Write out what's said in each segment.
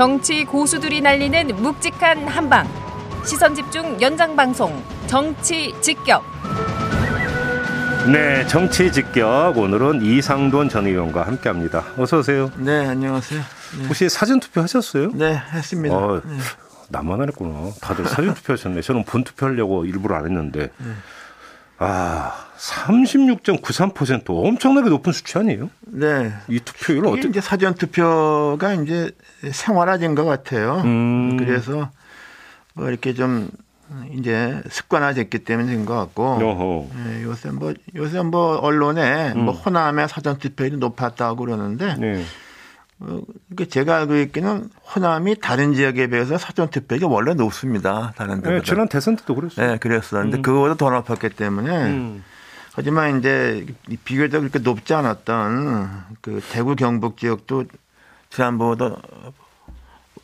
정치 고수들이 날리는 묵직한 한방. 시선 집중 연장 방송. 정치 직격. 네, 정치 직격 오늘은 이상돈 전 의원과 함께합니다. 어서 오세요. 네, 안녕하세요. 네. 혹시 사전 투표 하셨어요? 네, 했습니다. 어, 네. 나만 안 했구나. 다들 사전 투표하셨네. 저는 본 투표하려고 일부러 안 했는데. 네. 아, 36.93% 엄청나게 높은 수치 아니에요? 네. 이 투표율을 이게 어떻게 이제 사전 투표가 이제 생활화된 것 같아요. 음. 그래서 뭐 이렇게 좀 이제 습관화됐기 때문에 된것 같고. 네, 요새 뭐 요새 뭐 언론에 뭐 호남의 사전 투표율이 높았다고 그러는데 네. 어, 그러니까 제가 알고 있기는 호남이 다른 지역에 비해서 사전 투표율이 원래 높습니다. 다른 데보다. 네, 지난 대선 때도 그랬어요. 네, 그랬었는데 그거보다 더 높았기 때문에 음. 하지만 이제 비교적 그렇게 높지 않았던 그 대구 경북 지역도 지난번보다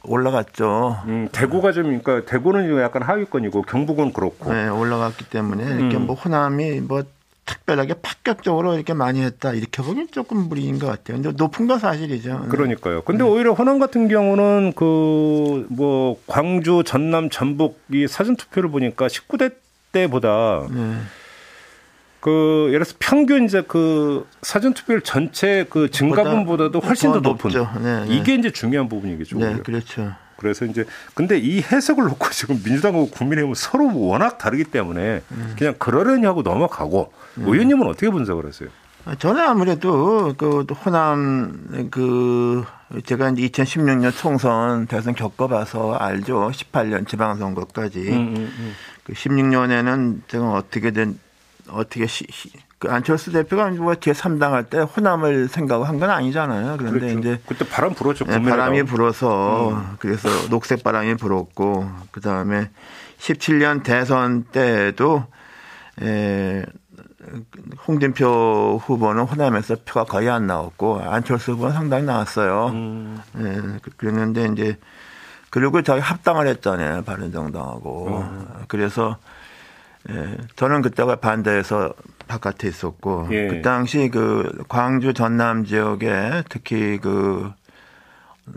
올라갔죠. 음, 대구가 좀 그러니까 대구는 약간 하위권이고 경북은 그렇고. 네, 올라갔기 때문에 이렇게 음. 뭐 호남이 뭐 특별하게 파격적으로 이렇게 많이 했다 이렇게 보기엔 조금 무리인 것 같아요. 근데 높은 건 사실이죠. 네. 그러니까요. 근데 오히려 호남 같은 경우는 그 뭐 광주, 전남, 전북 이 사전 투표를 보니까 19대 때보다 네. 그 예를 들어서 평균 이제 그 사전 투표율 전체 그 증가분보다도 훨씬 더, 더 높은. 네, 네. 이게 이제 중요한 부분이겠죠. 네, 오히려. 그렇죠. 그래서 이제 근데 이 해석을 놓고 지금 민주당하고 국민의힘은 서로 워낙 다르기 때문에 음. 그냥 그러려니 하고 넘어가고 의원님은 어떻게 분석을 했어요? 저는 아무래도 그 호남 그 제가 이제 2016년 총선 대선 겪어봐서 알죠. 18년 지방선거까지. 음, 그 16년에는 제가 어떻게든 어떻게 시, 시- 그 안철수 대표가 뭐 제3당 할 때 호남을 생각한 건 아니잖아요. 그런데 그렇죠. 이제 그때 바람 불었죠. 네. 바람이 불어서 그래서 녹색 바람이 불었고 그 다음에 17년 대선 때에도 에, 홍준표 후보는 호남에서 표가 거의 안 나왔고 안철수 후보는 상당히 나왔어요. 음. 예, 그- 그랬는데 이제 그리고 저희 합당을 했잖아요 바른정당하고 음. 그래서 예, 저는 그때가 반대해서 바깥에 있었고 예. 그 당시 그 광주 전남 지역에 특히 그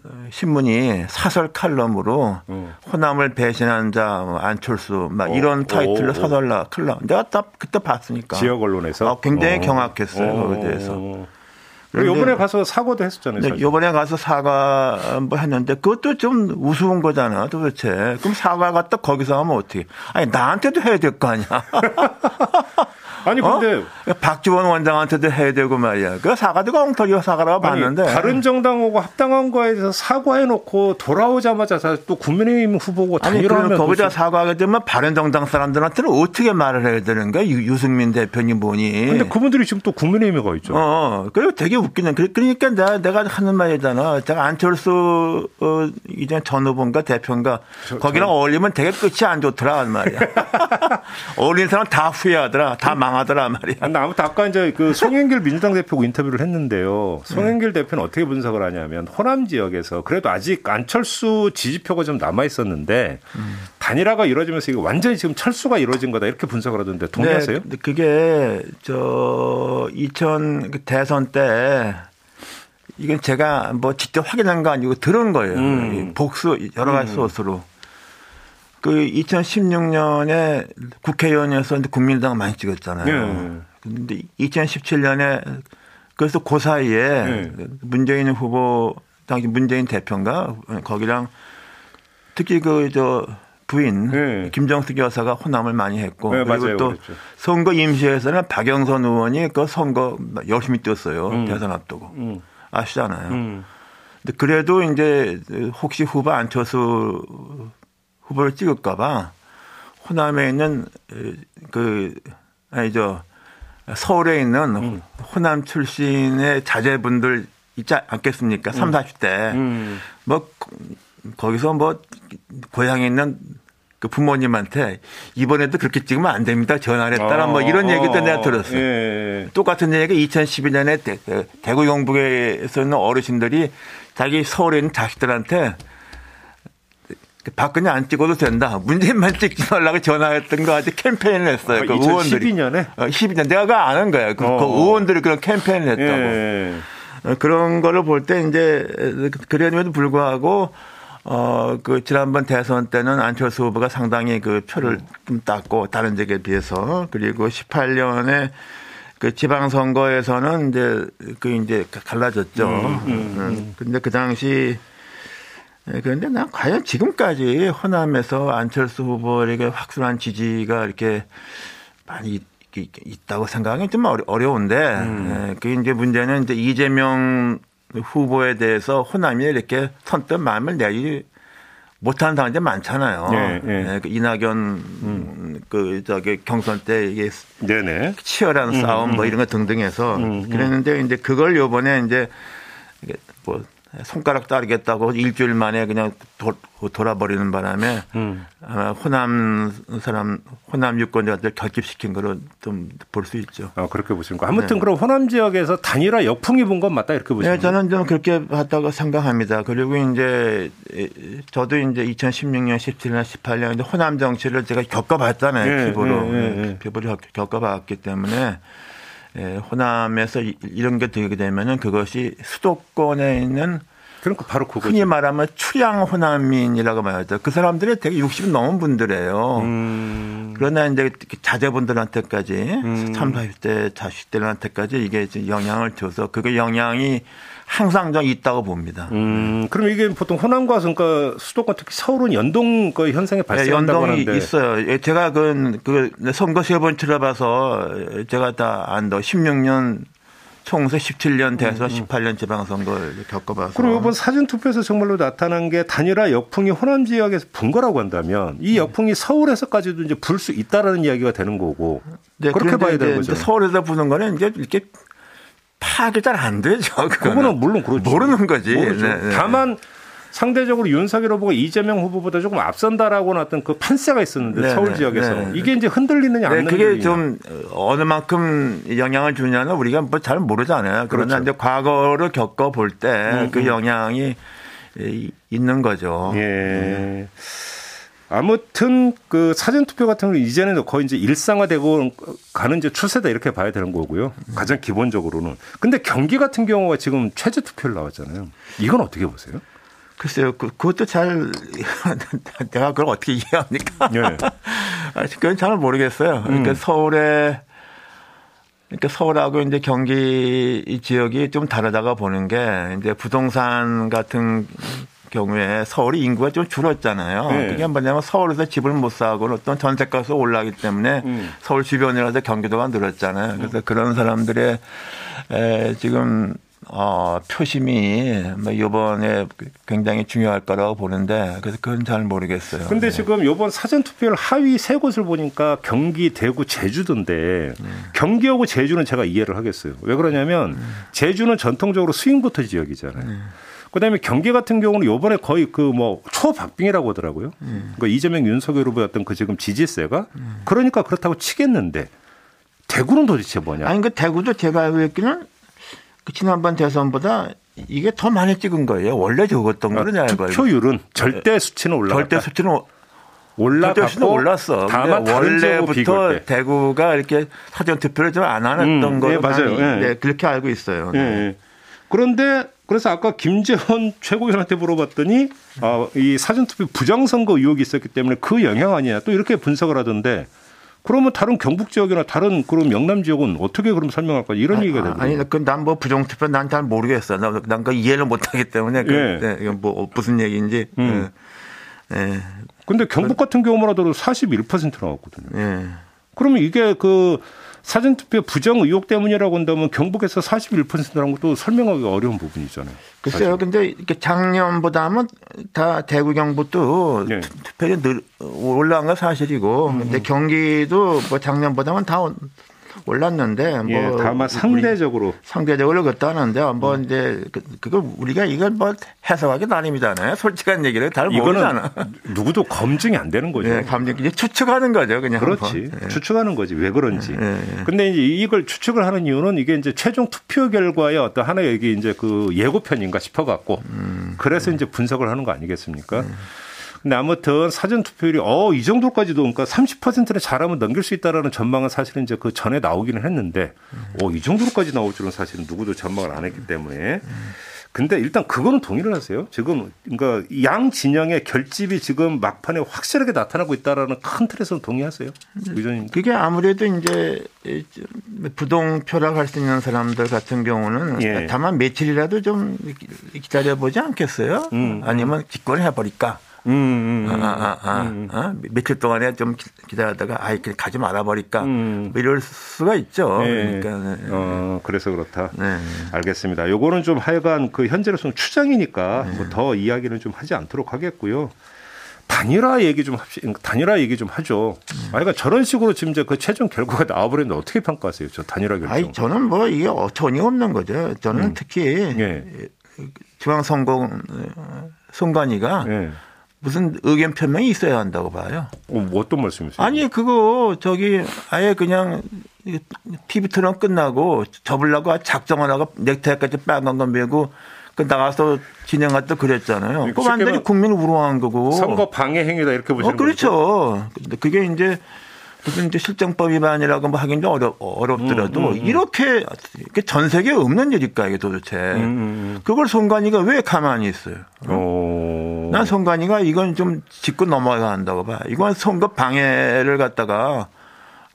어, 신문이 사설 칼럼으로 음. 호남을 배신한 자뭐 안철수 막 어, 이런 타이틀로 오, 오. 사설라 칼럼 내가 딱 그때 봤으니까 지역 언론에서 아, 굉장히 어. 경악했어요 어. 거기에 대해서. 이번에 가서 사과도 했었잖아요. 네. 요번에 가서 사과 뭐 했는데 그것도 좀 우스운 거잖아 도대체. 그럼 사과 갖다 거기서 하면 어떻게? 아니 나한테도 해야 될 거 아니야. 아니 근데 어? 박지원 원장한테도 해야 되고 말이야. 그 사과도 엉터리 사과라고 아니, 봤는데. 다른 정당하고 합당한 거에 대해서 사과해놓고 돌아오자마자 사실 또 국민의힘 후보고 단일화하면 거기다 사과하게 되면 바른정당 사람들한테는 어떻게 말을 해야 되는? 유- 유승민 대표님 보니. 근데 그분들이 지금 또 국민의힘에 가 있죠. 어, 그리고 되게 웃기는. 그러- 그러니까 내가, 내가 하는 말이잖아. 제가 안철수, 어, 이제 전 후보인가 대표인가. 거기랑 어울리면 되게 끝이 안 좋더라, 그 말이야. 어울리는 사람 다 후회하더라. 다 망하더라, 말이야. 근데 아무튼 아까 이제 그 송영길 민주당 대표가 인터뷰를 했는데요. 송영길 대표는 어떻게 분석을 하냐면 호남 지역에서 그래도 아직 안철수 지지표가 좀 남아 있었는데 단일화가 이루어지면서 이거 완전히 지금 철수가 이루어진 거다 이렇게 분석을 하던데 동의하세요? 네, 그게, 저, 2000 대선 때, 이건 제가 뭐 직접 확인한 거 아니고 들은 거예요. 음. 이 복수, 여러 가지 소스로. 그 2016년에 국회의원이어서 국민당 많이 찍었잖아요. 네. 근데 2017년에 그래서 그 사이에 네. 문재인 후보 당시 문재인 대표인가 거기랑 특히 그 저 부인 네. 김정숙 여사가 호남을 많이 했고 네, 그리고 맞아요. 또 그랬죠. 선거 임시에서는 박영선 의원이 그 선거 열심히 뛰었어요 음. 대선 앞두고 음. 아시잖아요. 음. 근데 그래도 이제 혹시 후보 안철수 후보를 찍을까봐 호남에 있는 그 아니죠 서울에 있는 음. 호남 출신의 자제분들 있지 않겠습니까? 3, 40대 음. 뭐 거기서 뭐 고향에 있는 그 부모님한테 이번에도 그렇게 찍으면 안 됩니다. 전화를 했다라 뭐 이런 어, 얘기도 내가 어, 들었어요. 예. 똑같은 얘기가 2012년에 대, 대구 경북에서 있는 어르신들이 자기 서울에 있는 자식들한테 박근혜 안 찍어도 된다. 문재인만 찍지 말라고 전화했던 거 아직 캠페인을 했어요. 아, 그 의원들이. 2012년에? 어, 12년. 내가 그거 아는 거예요. 그, 어. 그 의원들이 그런 캠페인을 했다고. 예. 어, 그런 거를 볼 때 이제 그래도 불구하고 어, 그, 지난번 대선 때는 안철수 후보가 상당히 그 표를 좀 땄고, 다른 지역에 비해서. 그리고 18년에 그 지방선거에서는 이제 그 이제 갈라졌죠. 음, 음, 음. 음. 근데 그 당시 예, 그런데 난 과연 지금까지 호남에서 안철수 후보에게 확실한 지지가 이렇게 많이 있다고 생각하기 좀 어려운데, 음. 예, 그게 이제 문제는 이제 이재명 후보에 대해서 호남이 이렇게 선뜻 마음을 내지 못하는 사람들이 많잖아요. 네, 네. 네, 그 이낙연 음. 그 저기 경선 때 이게 네네. 치열한 음, 싸움 뭐 음. 이런 거 등등해서 음, 음. 그랬는데 이제 그걸 요번에 이제 뭐 손가락 따르겠다고 일주일 만에 그냥 도, 돌아버리는 바람에 음. 아마 호남 사람 호남 유권자들 결집시킨 거로 좀 볼 수 있죠. 아 그렇게 보시는 거. 아무튼 네. 그럼 호남 지역에서 단일화 역풍이 분 건 맞다 이렇게 보시는 네, 저는 좀 그렇게 봤다고 생각합니다. 그리고 이제 저도 이제 2016년, 17년, 18년 호남 정치를 제가 겪어봤잖아요. 네, 피부로 네. 피부로 겪어봤기 때문에. 예, 호남에서 이런 게 되게 되면은 그것이 수도권에 있는 그러니까 바로 그거 흔히 말하면 출양 호남민이라고 말하죠. 그 사람들이 되게 60 넘은 분들이에요. 음. 그러나 이제 자제분들한테까지 음. 3, 40대 자식들한테까지 이게 영향을 줘서 그게 영향이 항상 좀 있다고 봅니다. 음, 그럼 이게 보통 호남과 그러니까 수도권 특히 서울은 연동 그 현상이 발생한다고 네, 연동이 하는데. 있어요. 예, 제가 그, 그 선거 세 번 치러봐서 제가 다 안더 16년 총세 17년 돼서 음, 18년 음. 지방선거를 겪어봐서. 그리고 이번 사전 투표에서 정말로 나타난 게 단일화 역풍이 호남 지역에서 분 거라고 한다면 이 네. 역풍이 서울에서까지도 이제 불 수 있다라는 이야기가 되는 거고. 네, 그렇게 봐야 되는 거죠. 서울에서 부는 거는 이제 이렇게 파악이 잘 안 되죠. 그거는, 그거는 물론 그렇죠. 모르는 거지. 네, 네. 다만 상대적으로 윤석열 후보가 이재명 후보보다 조금 앞선다라고 어떤 그 판세가 있었는데 네, 서울 네, 지역에서 네, 이게 이제 흔들리느냐 안 네, 흔들리느냐. 그게 좀 어느 만큼 영향을 주냐는 우리가 뭐 잘 모르잖아요. 그러나 그렇죠. 이제 과거를 겪어 볼 때그 음, 음. 영향이 있는 거죠. 예. 아무튼 그 사전 투표 같은 경우는 이제는 거의 이제 일상화되고 가는 이제 추세다 이렇게 봐야 되는 거고요. 가장 기본적으로는. 근데 경기 같은 경우가 지금 최저 투표를 나왔잖아요. 이건 어떻게 보세요? 글쎄요, 그, 그것도 잘, 내가 그걸 어떻게 이해합니까? 네. 그건 잘 모르겠어요. 그러니까 음. 서울에, 그러니까 서울하고 이제 경기 지역이 좀 다르다가 보는 게 이제 부동산 같은 경우에 서울이 인구가 좀 줄었잖아요. 네. 그게 뭐냐면 서울에서 집을 못 사고 어떤 전세가가 올라가기 때문에 음. 서울 주변이라서 경기도가 늘었잖아요. 그래서 음. 그런 사람들의 에, 지금 어, 표심이 뭐 이번에 굉장히 중요할 거라고 보는데 그래서 그건 잘 모르겠어요. 근데 네. 지금 이번 사전 투표를 하위 세 곳을 보니까 경기, 대구, 제주도인데 음. 경기하고 제주는 제가 이해를 하겠어요. 왜 그러냐면 음. 제주는 전통적으로 스윙부터 지역이잖아요. 음. 그다음에 경기 같은 경우는 요번에 거의 그 뭐 초박빙이라고 하더라고요. 음. 그러니까 이재명 윤석열 후보였던 그 지금 지지세가 음. 그러니까 그렇다고 치겠는데 대구는 도대체 뭐냐? 아니 그 대구도 제가 알고 있기는 그 지난번 대선보다 이게 더 많이 찍은 거예요. 원래 적었던 거는 아, 투표율은 절대 수치는 올라갔다. 절대 수치는 올라갔고 올랐어. 다만 원래부터 대구가 이렇게 사전 투표를 좀 안 하던 음, 거 예, 맞아요. 예. 네, 그렇게 알고 있어요. 예, 네. 그런데 그래서 아까 김재원 최고위원한테 물어봤더니 아, 이 사전 투표 부정 선거 의혹이 있었기 때문에 그 영향 아니냐 또 이렇게 분석을 하던데 그러면 다른 경북 지역이나 다른 그런 영남 지역은 어떻게 그럼 설명할까 이런 아, 얘기가 되거든요. 아니, 그 난 뭐 부정투표 난 잘 모르겠어. 난, 난그 이해를 못하기 때문에 그, 예. 네, 이건 뭐 무슨 얘기인지. 음. 예. 네. 근데 경북 같은 경우만 하더라도 41% 나왔거든요. 예. 그러면 이게 그 사전투표 부정 의혹 때문이라고 한다면 경북에서 41%라는 것도 설명하기 어려운 부분이잖아요. 글쎄요. 근데 이렇게 작년보다는 다 대구 경북도 네. 투표율이 늘 올라간 건 사실이고 음. 근데 경기도 뭐 작년보다는 다 올랐는데 뭐 예, 다만 상대적으로 상대적으로 그렇다는데 뭐 음. 이제 그, 그걸 우리가 이걸 뭐 해석하기 나름이잖아요. 솔직한 얘기를 잘 모르잖아. 누구도 검증이 안 되는 거죠. 예, 감정 이제 추측하는 거죠, 그냥. 그렇지. 예. 추측하는 거지. 왜 그런지. 예, 예. 근데 이제 이걸 추측을 하는 이유는 이게 이제 최종 투표 결과의 어떤 하나의 이게 이제 그 예고편인가 싶어 갖고 음, 그래서 음. 이제 분석을 하는 거 아니겠습니까? 음. 근데 아무튼 사전 투표율이 어 이 정도까지도 그러니까 30%를 잘하면 넘길 수 있다라는 전망은 사실은 이제 그 전에 나오기는 했는데 어이 정도로까지 나올 줄은 사실은 누구도 전망을 안 했기 때문에 근데 일단 그거는 동의를 하세요. 지금 그러니까 양 진영의 결집이 지금 막판에 확실하게 나타나고 있다라는 큰 틀에서는 동의하세요. 의원님. 그게 아무래도 이제 부동 표락할 수 있는 사람들 같은 경우는 예. 다만 며칠이라도 좀 기다려 보지 않겠어요? 음. 아니면 기권해 버릴까? 음, 음, 음, 아, 아, 아, 음. 어? 며칠 동안에 좀 기다렸다가 아, 이렇게 가지 말아버릴까 음. 뭐 이럴 수가 있죠. 네. 그러니까 네. 어, 그래서 그렇다. 네. 알겠습니다. 요거는 좀 하여간 그 현재로서는 추정이니까 네. 뭐더 이야기는 좀 하지 않도록 하겠고요. 단일화 얘기 좀 합시, 단일화 얘기 좀 하죠. 음. 아, 그러니까 저런 식으로 지금 그 최종 결과가 나와버렸는데 어떻게 평가하세요? 저 단일화 결정. 아니, 저는 뭐 이게 전혀 없는 거죠. 저는 음. 특히 예. 중앙선거 선관위가 예. 무슨 의견 표명이 있어야 한다고 봐요. 어, 어떤 말씀이세요? 아니 그거 저기 아예 그냥 TV 트럼 끝나고 접으려고 작정을 하고 넥타이까지 빨간 거 메고 그 나가서 진행할 때 그랬잖아요. 그 완전히 국민을 우롱한 거고. 선거 방해 행위다 이렇게 보시는 어, 그렇죠. 근데 그게 이제 무슨 이제 실정법 위반이라고 뭐 하긴 좀 어렵, 어렵더라도 음, 음, 음. 이렇게 전 세계에 없는 일일까 이게 도대체. 음, 음, 음, 그걸 송관이가 왜 가만히 있어요? 어? 난 송관이가 이건 좀 짚고 넘어가야 한다고 봐. 이건 선거 방해를 갖다가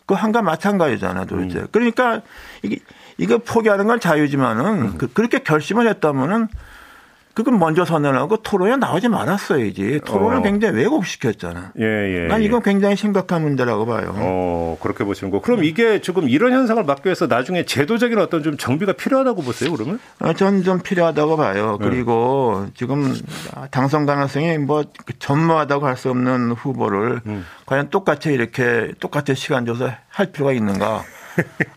그 한가 마찬가지잖아 도대체. 그러니까 이게 이거 포기하는 건 자유지만은 그, 그렇게 결심을 했다면은 그건 먼저 선언하고 토론에 나오지 말았어야지. 토론을 어. 굉장히 왜곡시켰잖아. 예, 예. 난 이건 굉장히 심각한 문제라고 봐요. 어, 그렇게 보시는 거. 그럼 이게 지금 이런 현상을 막기 위해서 나중에 제도적인 어떤 좀 정비가 필요하다고 보세요, 그러면? 어, 저는 좀 필요하다고 봐요. 네. 그리고 지금 당선 가능성이 뭐 전무하다고 할 수 없는 후보를 음. 과연 똑같이 이렇게 똑같은 시간 줘서 할 필요가 있는가.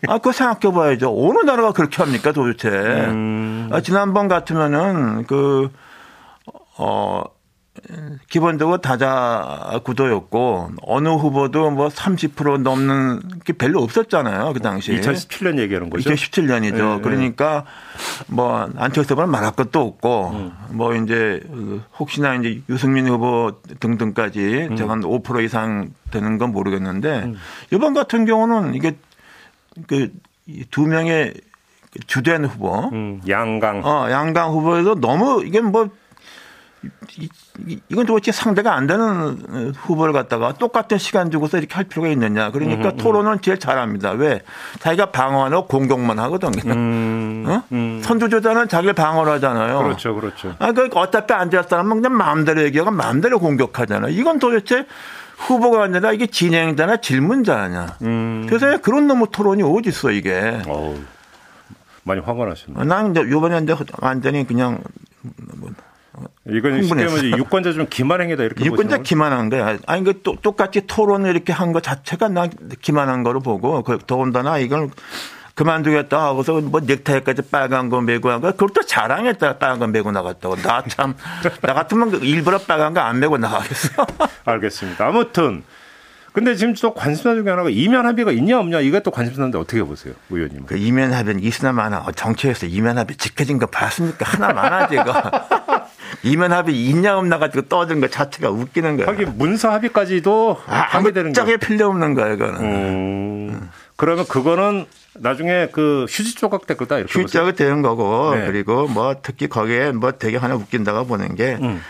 아, 그거 생각해 봐야죠. 어느 나라가 그렇게 합니까 도대체. 음. 아, 지난번 같으면은 그, 어, 기본적으로 다자 구도였고 어느 후보도 뭐 30% 넘는 게 별로 없었잖아요 그 당시에. 2017년 얘기하는 거죠. 2017년이죠. 네, 그러니까 뭐 안철수 후보는 말할 것도 없고 음. 뭐 이제 혹시나 이제 유승민 후보 등등까지 음. 저건 5% 이상 되는 건 모르겠는데 음. 이번 같은 경우는 이게 그두 명의 주된 후보, 음, 양강, 어 양강 후보에도 너무 이게 뭐 이건 도대체 상대가 안 되는 후보를 갖다가 똑같은 시간 주고서 이렇게 할 필요가 있느냐. 그러니까 음, 음. 토론은 제일 잘합니다. 왜? 자기가 방어하고 공격만 하거든요. 음, 어? 음. 선두주자는 자기를 방어를 하잖아요. 그렇죠, 그렇죠. 아, 그 어차피 앉을 사람은 그냥 마음대로 얘기하고 마음대로 공격하잖아요. 이건 도대체 후보가 아니라 이게 진행자나 질문자냐. 음. 그래서 그런 놈의 토론이 어디 있어 이게. 어우, 많이 화가 나셨네. 난 이제 요번에 이제 완전히 그냥 뭐 이건 쉽게 말해 유권자 좀 기만행위다 이렇게 유권자 기만한 거야. 아니 그 똑같이 토론을 이렇게 한거 자체가 나 기만한 거로 보고 그 더군다나 이걸 그만두겠다 하고서 뭐 넥타이까지 빨간 거 메고 한 거, 그걸 또 자랑했다 빨간 거 메고 나갔다고. 나 참, 나 같으면 그 일부러 빨간 거 안 메고 나가겠어. 알겠습니다. 아무튼. 근데 지금 또 관심사 중에 하나가 이면 합의가 있냐 없냐 이것도 관심사인데 어떻게 보세요, 의원님? 그 이면 합의는 있으나 마나 어, 정치에서 이면 합의 지켜진 거 봤습니까? 하나 많아지 이거. 이면 합의 있냐 없나 가지고 떠드는 것 자체가 웃기는 거야. 하긴 문서 합의까지도 아, 합의되는 거. 짝에 필요 없는 거야 이거는. 음, 그러면 그거는 나중에 그 휴지 조각 될 거다 이렇게 휴지 조각 되는 거고 네. 그리고 뭐 특히 거기에 뭐 되게 하나 웃긴다고 보는 게. 음.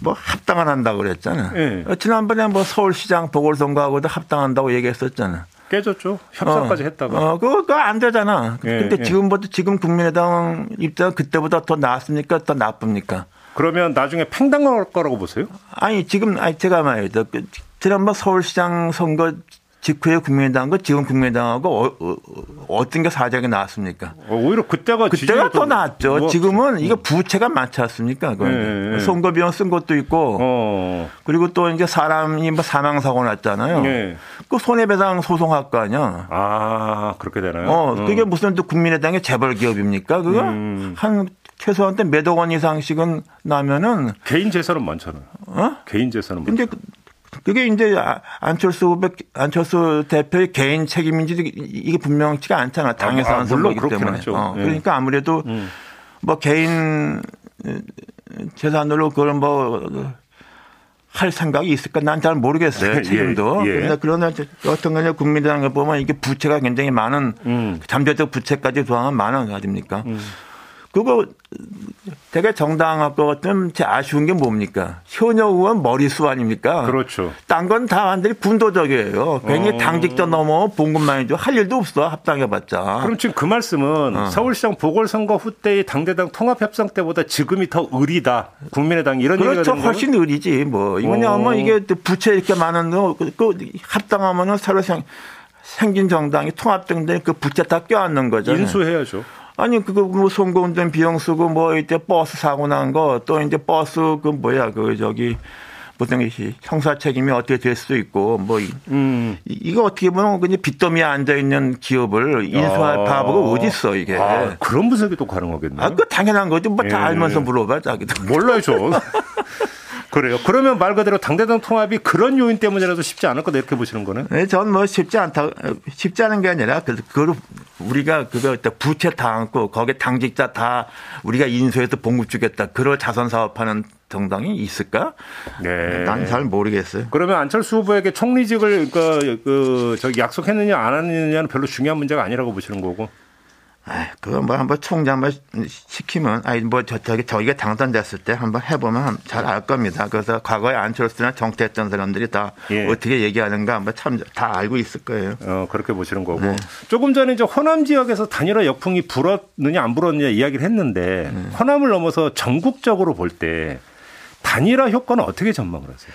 뭐 합당을 한다고 그랬잖아. 네. 지난번에 뭐 서울시장 보궐선거하고도 합당한다고 얘기했었잖아. 깨졌죠. 협상까지 어, 했다가. 어, 그거 안 되잖아. 네, 근데 네. 지금보다 지금 국민의당 입장 그때보다 더 나았습니까? 더 나쁩니까? 그러면 나중에 팽당할 거라고 보세요? 아니 지금 아니 제가 말이죠. 그 지난번 서울시장 선거 직후에 국민의당과 지금 국민의당하고 어, 어, 떤게 사정이 나왔습니까? 어, 오히려 그때가 그때가 더 나았죠. 뭐, 지금은 이거 부채가 많지 않습니까? 네, 네. 선거 비용 쓴 것도 있고 어. 그리고 또 이제 사람이 뭐 사망 사고 났잖아요. 네. 그 손해배상 소송할 거 아니야. 아 그렇게 되나요? 어 그게 음. 무슨 또 국민의당의 재벌 기업입니까? 그거 음. 한 최소한 몇억 원 이상씩은 나면은 개인 재산은 많잖아요. 어? 개인 재산은 근데 많잖아요. 그게 이제 아, 안철수 후배, 안철수 대표의 개인 책임인지 이게 분명치가 않잖아. 당에서 아, 한 선거이기 때문에. 어, 네. 그러니까 아무래도 음. 뭐 개인 재산으로 그걸 뭐 할 생각이 있을까 난 잘 모르겠어요. 네, 지금도. 예, 예. 그러나 그러나 어떤 간에 국민당을 보면 이게 부채가 굉장히 많은 음. 잠재적 부채까지 조항은 많은 거 아닙니까? 음. 그거 되게 정당할 것 같으면 제 아쉬운 게 뭡니까? 현역 의원 머리수 아닙니까? 그렇죠. 딴 건 다 완전히 군도적이에요. 괜히 어. 당직자 넘어 봉급만 줘할 일도 없어 합당해봤자. 그럼 지금 그 말씀은 어. 서울시장 보궐선거 후 때의 당대당 통합협상 때보다 지금이 더 의리다. 국민의당 이런 얘기가 그렇죠. 되는 훨씬 의리지. 뭐 이거냐 어. 면 이게 또 부채 이렇게 많은 거, 그, 그 합당하면은 새로 생, 생긴 정당이 통합된데 그 부채 다 껴안는 거죠. 인수해야죠. 아니 그거 뭐 송금된 비용 쓰고 뭐 이제 버스 사고 난 거 또 이제 버스 그 뭐야 그 저기 무슨 이 형사 책임이 어떻게 될 수도 있고 뭐 이- 음. 이- 이거 어떻게 보면 그냥 빚더미에 앉아 있는 기업을 인수할 아. 바보가 어디 있어 이게. 아, 그런 분석이 또 가능하겠네요. 아, 그 당연한 거지. 뭐다 예. 알면서 물어봐, 자기도. 몰라요. 그래요. 그러면 말 그대로 당대당 통합이 그런 요인 때문이라도 쉽지 않을 거다 이렇게 보시는 거네. 네, 전 뭐 쉽지 않다, 쉽지 않은 게 아니라, 그, 그, 우리가 그거 부채 다 안고, 거기에 당직자 다 우리가 인수해서 봉급 주겠다. 그런 자선 사업하는 정당이 있을까? 네. 난 잘 모르겠어요. 그러면 안철수 후보에게 총리직을 그, 그 저기 약속했느냐 안 했느냐는 별로 중요한 문제가 아니라고 보시는 거고. 아, 그거 뭐 한번 총장만 시키면, 아니 뭐 저, 저기 저희가 당선됐을 때 한번 해보면 잘 알 겁니다. 그래서 과거에 안철수나 정태했던 사람들이 다 예. 어떻게 얘기하는가 한번 참 다 알고 있을 거예요. 어, 그렇게 보시는 거고. 네. 조금 전에 이제 호남 지역에서 단일화 역풍이 불었느냐 안 불었느냐 이야기를 했는데 네. 호남을 넘어서 전국적으로 볼 때 단일화 효과는 어떻게 전망을 하세요?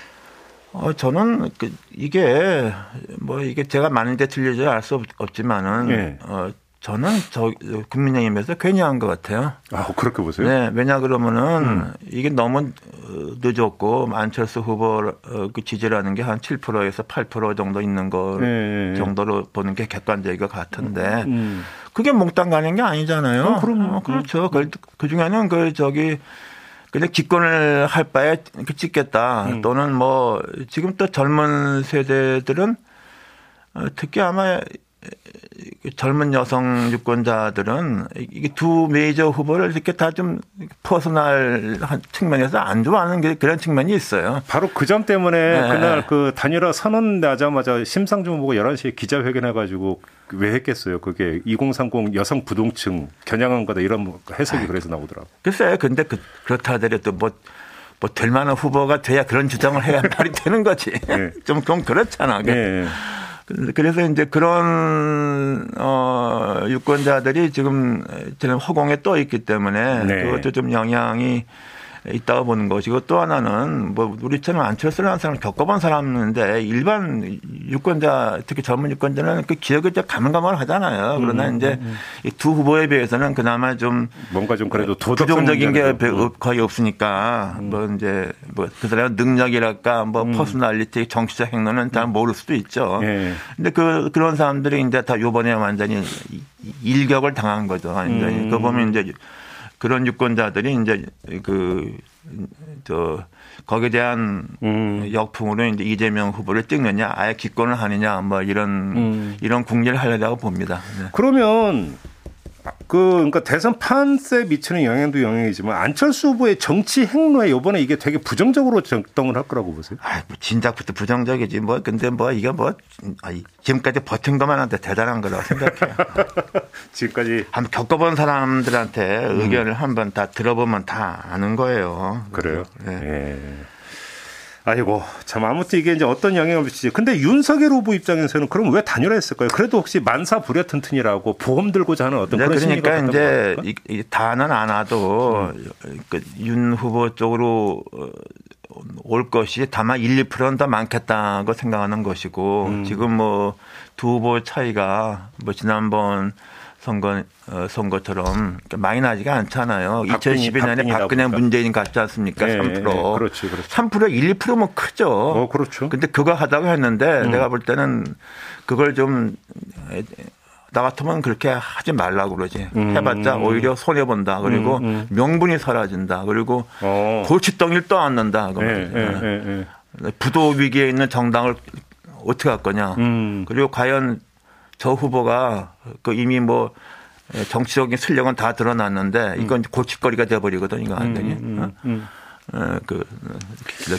어, 저는 그 이게 뭐 이게 제가 많은데 틀리지 알수 없지만은 예. 어, 저는 저 국민의힘에서 괜히 한 것 같아요. 아, 그렇게 보세요? 네, 왜냐 그러면은 음. 이게 너무 어, 늦었고 안철수 후보 어, 그 지지라는 게 한 7%에서 8% 정도 있는 거 네. 정도로 보는 게 객관적일 것 같은데 음. 그게 몽땅 가는 게 아니잖아요. 어, 그럼요. 그렇죠. 그, 그 중에는 그 저기 그냥 기권을 할 바에 그 찍겠다. 음. 또는 뭐 지금 또 젊은 세대들은 어, 특히 아마 그 젊은 여성 유권자들은 이게 두 메이저 후보를 이렇게 다 좀 퍼스널한 측면에서 안 좋아하는 게 그런 측면이 있어요. 바로 그 점 때문에 네. 그날 그 단일화 선언 나자마자 심상정 후보가 11시에 기자회견 해가지고 왜 했겠어요? 그게 2030 여성 부동층 겨냥한 거다 이런 뭐 해석이 그래서 나오더라고. 글쎄요. 근데 그, 그렇다 하더라도 뭐, 뭐, 될 만한 후보가 돼야 그런 주장을 해야 말이 되는 거지. 네. 좀, 좀 그렇잖아. 네. 그래서 이제 그런, 어, 유권자들이 지금 저는 허공에 떠 있기 때문에 네. 그것도 좀 영향이 있다고 보는 것이고 또 하나는 뭐 우리처럼 안철수라는 사람을 겪어본 사람인데 일반 유권자 특히 젊은 유권자는 그 기억이 좀 가물가물 하잖아요. 그러나 음, 이제 이두 후보에 비해서는 그나마 좀 뭔가 좀 그래도 도덕 부정적인 게 거의 없으니까 뭐 이제 뭐 그 사람 능력이랄까 뭐 personality 정치적 행동은 잘 모를 수도 있죠. 예. 근데 그 그런 사람들이 이제 다 요번에 완전히 이- 일격을 당한 거죠. 완전히. 음. 그거 보면 이제 그런 유권자들이 이제 그 저 거기에 대한 음. 역풍으로 이제 이재명 후보를 찍느냐, 아예 기권을 하느냐, 뭐 이런 음. 이런 궁리를 하려고 봅니다. 네. 그러면 그 그러니까 대선 판세에 미치는 영향도 영향이지만 안철수 후보의 정치 행로에 이번에 이게 되게 부정적으로 작동을 할 거라고 보세요. 아, 뭐 진작부터 부정적이지 뭐 근데 뭐 이게 뭐 아이, 지금까지 버틴 것만 한데 대단한 거라고 생각해요. 지금까지 한번 겪어본 사람들한테 의견을 한번 다 들어보면 다 아는 거예요. 그래요. 네. 예. 아이고 참 아무튼 이게 이제 어떤 영향을 미치지. 근데 윤석열 후보 입장에서는 그럼 왜 단일화했을까요? 그래도 혹시 만사 불여 튼튼이라고 보험 들고자 하는 어떤 이제 그런 그러니까 이제? 이, 이 다는 안 와도 그윤 후보 쪽으로 어, 올 것이 다만 1, 2%는 더 많겠다고 생각하는 것이고 음. 지금 뭐 두 후보 차이가 뭐 지난번 선거 어, 선거처럼 많이 나지가 않잖아요. 박빙이- 2012년에 박빙이다 박근혜. 문재인 같지 않습니까? 예, 3%. 예, 그렇죠, 그렇죠. 3% 1, 2%면 크죠. 어, 그렇죠. 근데 그거 하다고 했는데 음. 내가 볼 때는 그걸 좀 나 같으면 그렇게 하지 말라고 그러지. 음. 해봤자 오히려 손해본다. 그리고 음, 음. 명분이 사라진다. 그리고 어. 골칫덩이를 떠안는다. 예, 그 예, 예, 예. 부도 위기에 있는 정당을 어떻게 할 거냐. 음. 그리고 과연 저 후보가 그 이미 뭐 정치적인 실력은 다 드러났는데 이건 골칫거리가 돼버리거든 이거 완전히. 음, 어? 음, 음. 어, 그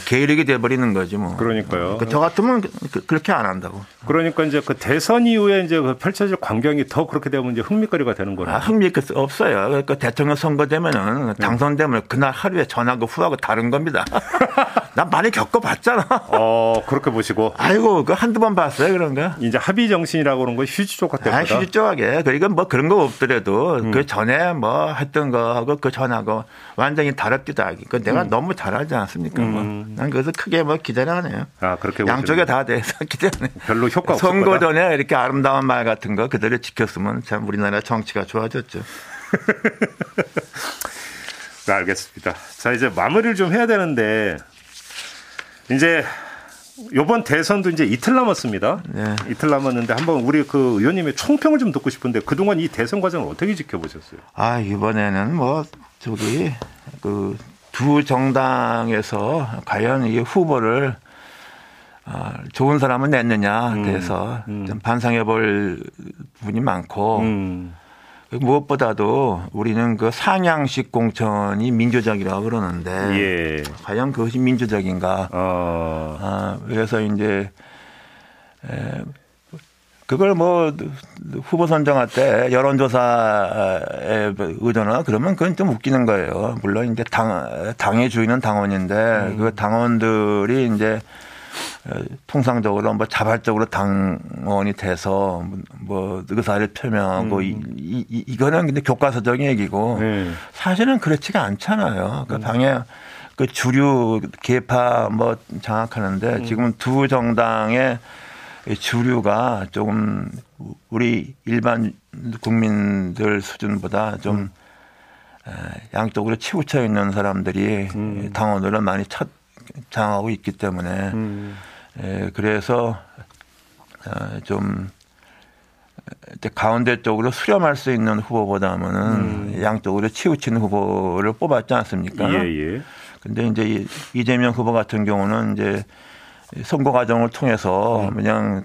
계력이 돼버리는 거지 뭐. 그러니까요. 그저 같으면 그, 렇게 안 한다고. 그러니까 이제 그 대선 이후에 이제 그 펼쳐질 광경이 더 그렇게 되면 이제 흥미거리가 되는 거예요. 아, 흥미 없어요. 그러니까 대통령 선거 되면은 당선되면 그날 하루에 전하고 후하고 다른 겁니다. 난 많이 겪어봤잖아. 어 그렇게 보시고. 아이고 그 한두 번 봤어요 그런 거. 이제 합의 정신이라고 그런 거 휴지 조각 때보다. 아, 휴지 조각에 그러니까 뭐 그런 거 없더라도 음. 그 전에 뭐 했던 거하고 그 전하고 완전히 다릅니다. 그 내가 음. 너무 잘하지 않습니까? 뭐. 음. 뭐. 난 그래서 크게 뭐 기대를 하네요. 아 그렇게 양쪽에 다 돼서 기대하네. 별로 효과 없을 선거 전에 이렇게 아름다운 말 같은 거 그대로 지켰으면 참 우리나라 정치가 좋아졌죠. 네, 알겠습니다. 자 이제 마무리를 좀 해야 되는데 이제 요번 대선도 이제 이틀 남았습니다. 네. 이틀 남았는데 한번 우리 그 의원님의 총평을 좀 듣고 싶은데 그동안 이 대선 과정을 어떻게 지켜보셨어요? 아, 이번에는 뭐 저기 그 두 정당에서 과연 이 후보를 어, 좋은 사람을 냈느냐 그래서 음, 음. 좀 반성해 볼 부분이 많고 음. 무엇보다도 우리는 그 상향식 공천이 민주적이라고 그러는데 예. 과연 그것이 민주적인가? 어. 아, 그래서 이제 에, 그걸 뭐 후보 선정할 때 여론조사에 의존하 그러면 그건 좀 웃기는 거예요. 물론 이제 당 당의 주인은 당원인데 음. 그 당원들이 이제 통상적으로 뭐 자발적으로 당원이 돼서 뭐 의사를 표명하고 음. 이, 이, 이거는 근데 교과서적 인 얘기고 네. 사실은 그렇지가 않잖아요. 그 당의 그 주류 계파 뭐 장악하는데 음. 지금 두 정당의 주류가 조금 우리 일반 국민들 수준보다 좀 음. 양쪽으로 치우쳐 있는 사람들이 음. 당원으로 많이 첫 장하고 있기 때문에 음. 예, 그래서 어, 좀 가운데 쪽으로 수렴할 수 있는 후보보다는 음. 양쪽으로 치우치는 후보를 뽑았지 않습니까? 예, 예. 근데 이제 이재명 후보 같은 경우는 이제 선거 과정을 통해서 음. 그냥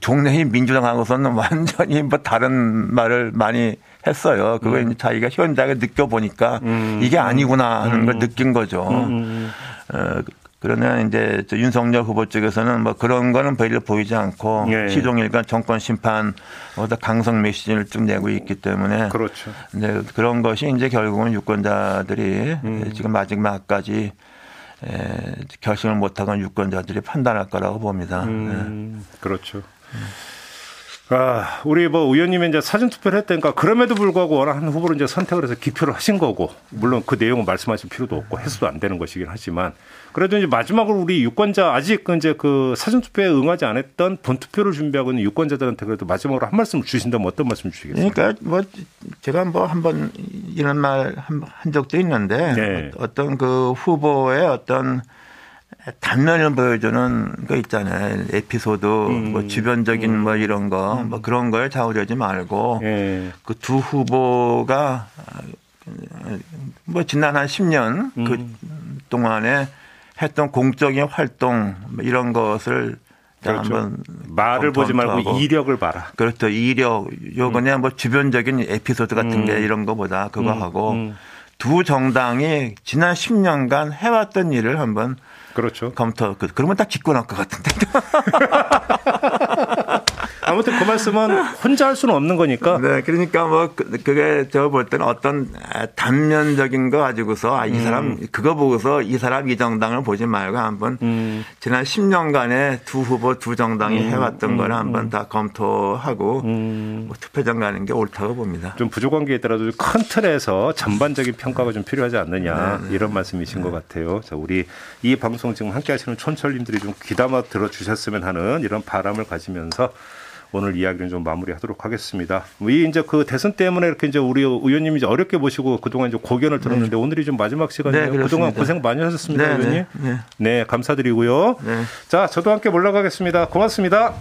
종래인 민주당하고서는 완전히 뭐 다른 말을 많이 했어요. 그거 음. 이제 자기가 현장에 느껴보니까 음. 이게 아니구나 하는 걸 음. 느낀 거죠. 음. 어, 그러면 이제 윤석열 후보 쪽에서는 뭐 그런 거는 별로 보이지 않고 예. 시종일관 정권 심판 보다 강성 메시지를 쭉 내고 있기 때문에 그렇죠. 네, 그런 것이 이제 결국은 유권자들이 음. 지금 마지막까지 에, 결심을 못하건 유권자들이 판단할 거라고 봅니다. 음, 네. 그렇죠. 음. 아, 우리 뭐 의원님이 이제 사전 투표를 했다니까 그럼에도 불구하고 원하는 후보를 이제 선택을 해서 기표를 하신 거고 물론 그 내용은 말씀하실 필요도 없고 해서도 안 되는 것이긴 하지만 그래도 이제 마지막으로 우리 유권자 아직 그 이제 그 사전 투표에 응하지 않았던 본 투표를 준비하고 있는 유권자들한테 그래도 마지막으로 한 말씀 주신다면 어떤 말씀 주시겠습니까? 그러니까 뭐 제가 뭐 한번 이런 말 한 적도 있는데 네. 어떤 그 후보의 어떤 단면을 보여주는 거 있잖아요. 에피소드, 음. 뭐 주변적인 음. 뭐 이런 거, 음. 뭐 그런 걸 좌우되지 말고 예. 그두 후보가 뭐 지난 한 10년 그 음. 동안에 했던 공적인 활동 뭐 이런 것을 그렇죠. 한번 말을 보지 말고 이력을 봐라. 그렇죠. 이력 요 그냥 뭐 주변적인 에피소드 같은 게 음. 이런 거보다 그거 음. 하고 두 정당이 지난 10년간 해왔던 일을 한번 그렇죠. 검토. 그, 그러면 딱날것 같은데. 아무튼 그 말씀은 혼자 할 수는 없는 거니까. 네, 그러니까 뭐 그, 그게 저 볼 때는 어떤 단면적인 거 가지고서 아, 이 사람 음. 그거 보고서 이 사람 이 정당을 보지 말고 한번 음. 지난 10년간의 두 후보 두 정당이 음. 해왔던 음. 거를 한번 음. 다 검토하고 음. 뭐 투표장 가는 게 옳다고 봅니다. 좀 부족한 게 있더라도 큰 틀에서 전반적인 평가가 좀 필요하지 않느냐 네, 네. 이런 말씀이신 네. 것 같아요. 자, 우리 이 방송 지금 함께 하시는 촌철님들이 좀 귀담아 들어주셨으면 하는 이런 바람을 가지면서 오늘 이야기는 좀 마무리하도록 하겠습니다. 이 이제 그 대선 때문에 이렇게 이제 우리 의원님이 이제 어렵게 보시고 그동안 이제 고견을 들었는데 네. 오늘이 좀 마지막 시간이에요. 네, 그동안 고생 많이 하셨습니다, 네, 의원님. 네, 네. 네 감사드리고요. 네. 자, 저도 함께 올라가겠습니다. 고맙습니다.